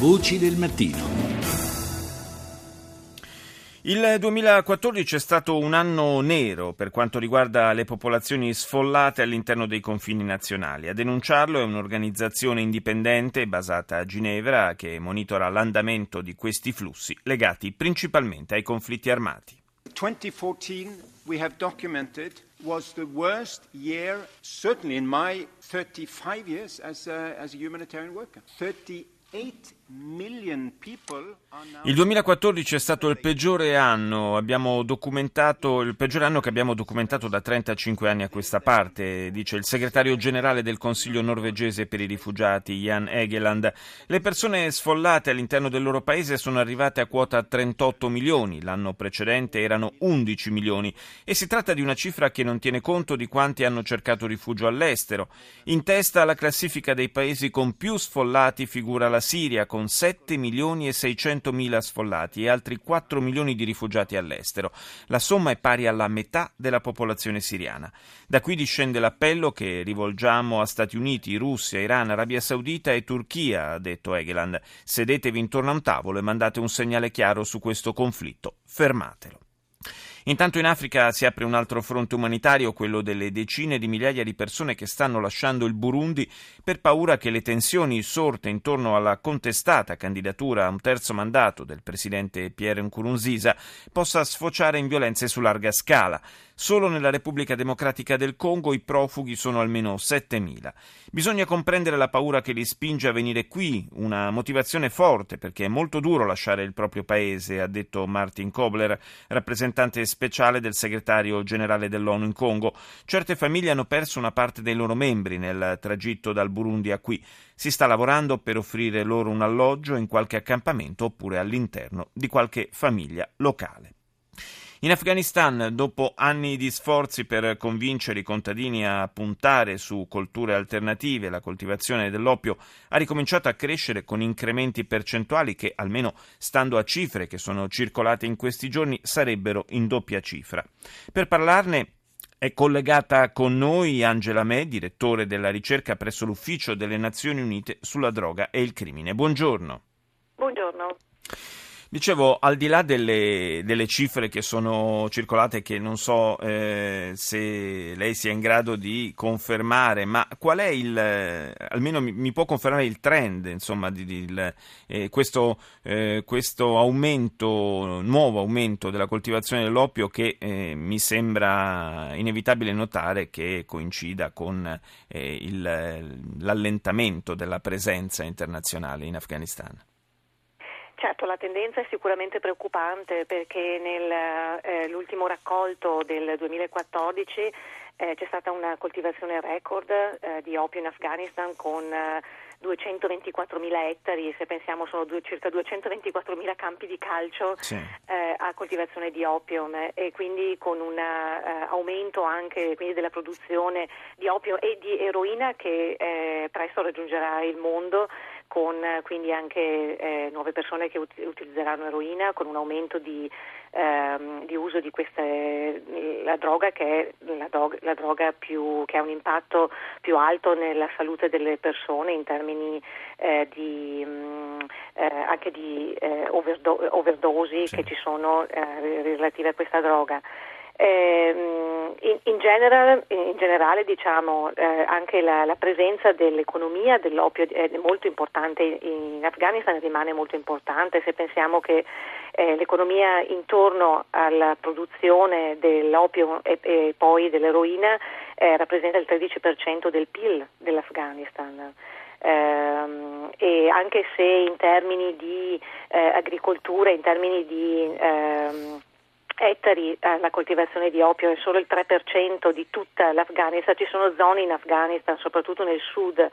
Voci del mattino. Il 2014 è stato un anno nero per quanto riguarda le popolazioni sfollate all'interno dei confini nazionali. A denunciarlo è un'organizzazione indipendente basata a Ginevra che monitora l'andamento di questi flussi legati principalmente ai conflitti armati. 2014 we have documented was the worst year certainly in my 35 years as a, as a humanitarian worker. 38 il 2014 è stato il peggiore anno, il peggiore anno che abbiamo documentato da 35 anni a questa parte, dice il segretario generale del Consiglio norvegese per i rifugiati, Jan Egeland. Le persone sfollate all'interno del loro paese sono arrivate a quota 38 milioni, l'anno precedente erano 11 milioni e si tratta di una cifra che non tiene conto di quanti hanno cercato rifugio all'estero. In testa alla classifica dei paesi con più sfollati figura la Siria con 7 milioni e 600 mila sfollati e altri 4 milioni di rifugiati all'estero. La somma è pari alla metà della popolazione siriana. Da qui discende l'appello che rivolgiamo a Stati Uniti, Russia, Iran, Arabia Saudita e Turchia, ha detto Egeland. Sedetevi intorno a un tavolo e mandate un segnale chiaro su questo conflitto. Fermatelo. Intanto in Africa si apre un altro fronte umanitario, quello delle decine di migliaia di persone che stanno lasciando il Burundi per paura che le tensioni sorte intorno alla contestata candidatura a un terzo mandato del presidente Pierre Nkurunziza possa sfociare in violenze su larga scala. Solo nella Repubblica Democratica del Congo i profughi sono almeno 7.000. Bisogna comprendere la paura che li spinge a venire qui, una motivazione forte perché è molto duro lasciare il proprio paese, ha detto Martin Kobler, rappresentante speciale del segretario generale dell'ONU in Congo. Certe famiglie hanno perso una parte dei loro membri nel tragitto dal Burundi a qui. Si sta lavorando per offrire loro un alloggio in qualche accampamento oppure all'interno di qualche famiglia locale. In Afghanistan, dopo anni di sforzi per convincere i contadini a puntare su colture alternative, la coltivazione dell'oppio ha ricominciato a crescere con incrementi percentuali che, almeno stando a cifre che sono circolate in questi giorni, sarebbero in doppia cifra. Per parlarne è collegata con noi Angela Me, direttore della ricerca presso l'Ufficio delle Nazioni Unite sulla droga e il crimine. Buongiorno. Buongiorno. Dicevo, al di là delle, delle, cifre che sono circolate, che non so eh, se lei sia in grado di confermare, ma qual è il, eh, almeno mi, mi, può confermare il trend, insomma, di, di il, eh, questo, eh, questo, aumento, nuovo aumento della coltivazione dell'oppio che eh, mi sembra inevitabile notare che coincida con il, l'allentamento della presenza internazionale in Afghanistan. Certo, la tendenza è sicuramente preoccupante perché nell'ultimo eh, raccolto del 2014 eh, c'è stata una coltivazione record eh, di oppio in Afghanistan con 224.000 eh, ettari, se pensiamo sono due, circa 224.000 campi di calcio sì. Eh, a coltivazione di oppio e quindi con un eh, aumento anche della produzione di oppio e di eroina che presto raggiungerà il mondo con quindi anche eh, nuove persone che ut- utilizzeranno eroina, con un aumento di, ehm, di uso di questa la droga che è la, droga, la droga più, che ha un impatto più alto nella salute delle persone in termini eh, di, mh, mm, eh, anche di eh, overdo- overdosi sì. che ci sono eh, relative a questa droga. Eh, in, general, in, generale diciamo, eh, anche la, la, presenza dell'economia dell'oppio è molto importante in Afghanistan, rimane molto importante se pensiamo che eh, l'economia intorno alla produzione dell'oppio e, e poi dell'eroina eh, rappresenta il 13% del PIL dell'Afghanistan. Eh, e anche se in termini di eh, agricoltura, in termini di ehm, ettari alla eh, coltivazione di oppio è solo il 3% di tutta l'Afghanistan, ci sono zone in Afghanistan, soprattutto nel sud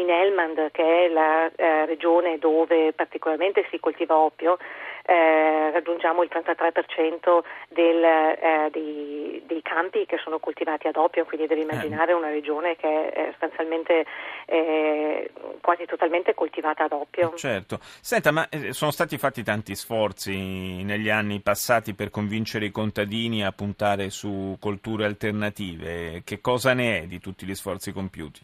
in Helmand, che è la eh, regione dove particolarmente si coltiva oppio, eh, raggiungiamo il 33% del, eh, dei, dei, campi che sono coltivati ad oppio, quindi devi immaginare una regione che è sostanzialmente eh, quasi totalmente coltivata ad oppio. Certo. Senta, ma eh, sono stati fatti tanti sforzi negli anni passati per convincere i contadini a puntare su colture alternative. Che cosa ne è di tutti gli sforzi compiuti?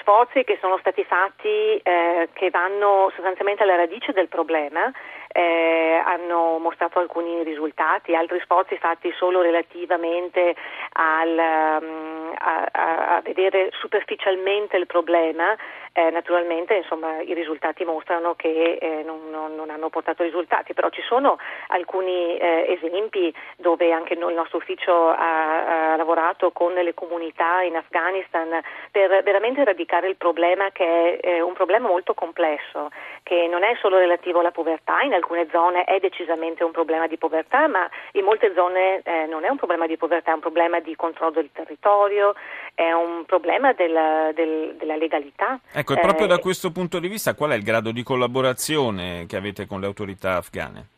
Sforzi che sono stati fatti eh, che vanno sostanzialmente alla radice del problema eh, hanno mostrato alcuni risultati, altri sforzi fatti solo relativamente al, um, a, a, vedere superficialmente il problema, eh, naturalmente insomma, i risultati mostrano che eh, non, non, non, hanno portato risultati, però ci sono alcuni eh, esempi dove anche noi, il nostro ufficio ha, ha, lavorato con le comunità in Afghanistan per veramente eradicare il problema che è eh, un problema molto complesso, che non è solo relativo alla povertà, in alcune zone è decisamente un problema di povertà, ma in molte zone eh, non è un problema di povertà, è un problema di controllo del territorio, è un problema della, del, della legalità. Ecco, e proprio eh, da questo punto di vista qual è il grado di collaborazione che avete con le autorità afghane?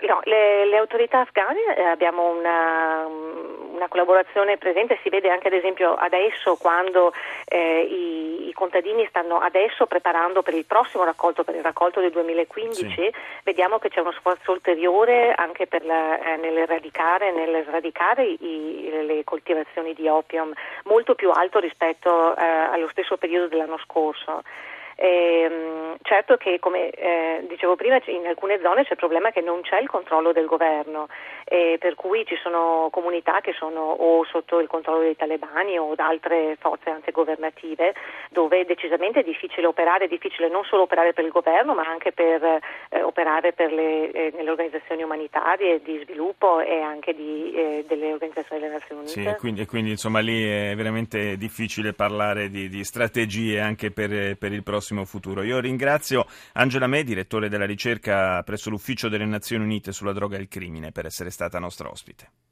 Ma no, le, le autorità afghane eh, abbiamo una, una, collaborazione presente, si vede anche ad esempio adesso quando eh, i, i, contadini stanno adesso preparando per il prossimo raccolto, per il raccolto del 2015, sì. vediamo che c'è uno sforzo ulteriore anche la, eh, nell'eradicare, nel sradicare i, le coltivazioni di opium, molto più alto rispetto eh, allo stesso periodo dell'anno scorso. Eh, certo che, come eh, dicevo prima, in alcune zone c'è il problema che non c'è il controllo del governo, eh, per cui ci sono comunità che sono o sotto il controllo dei talebani o da altre forze antigovernative, dove è decisamente difficile operare, è difficile non solo operare per il governo, ma anche per eh, operare per le, eh, nelle organizzazioni umanitarie di sviluppo e anche di, eh, delle organizzazioni delle Nazioni Unite. Sì, e quindi, quindi, insomma lì è veramente difficile parlare di, di strategie anche per, per il prossimo prossimo futuro. Io ringrazio Angela May, direttore della ricerca presso l'Ufficio delle Nazioni Unite sulla droga e il crimine, per essere stata nostra ospite.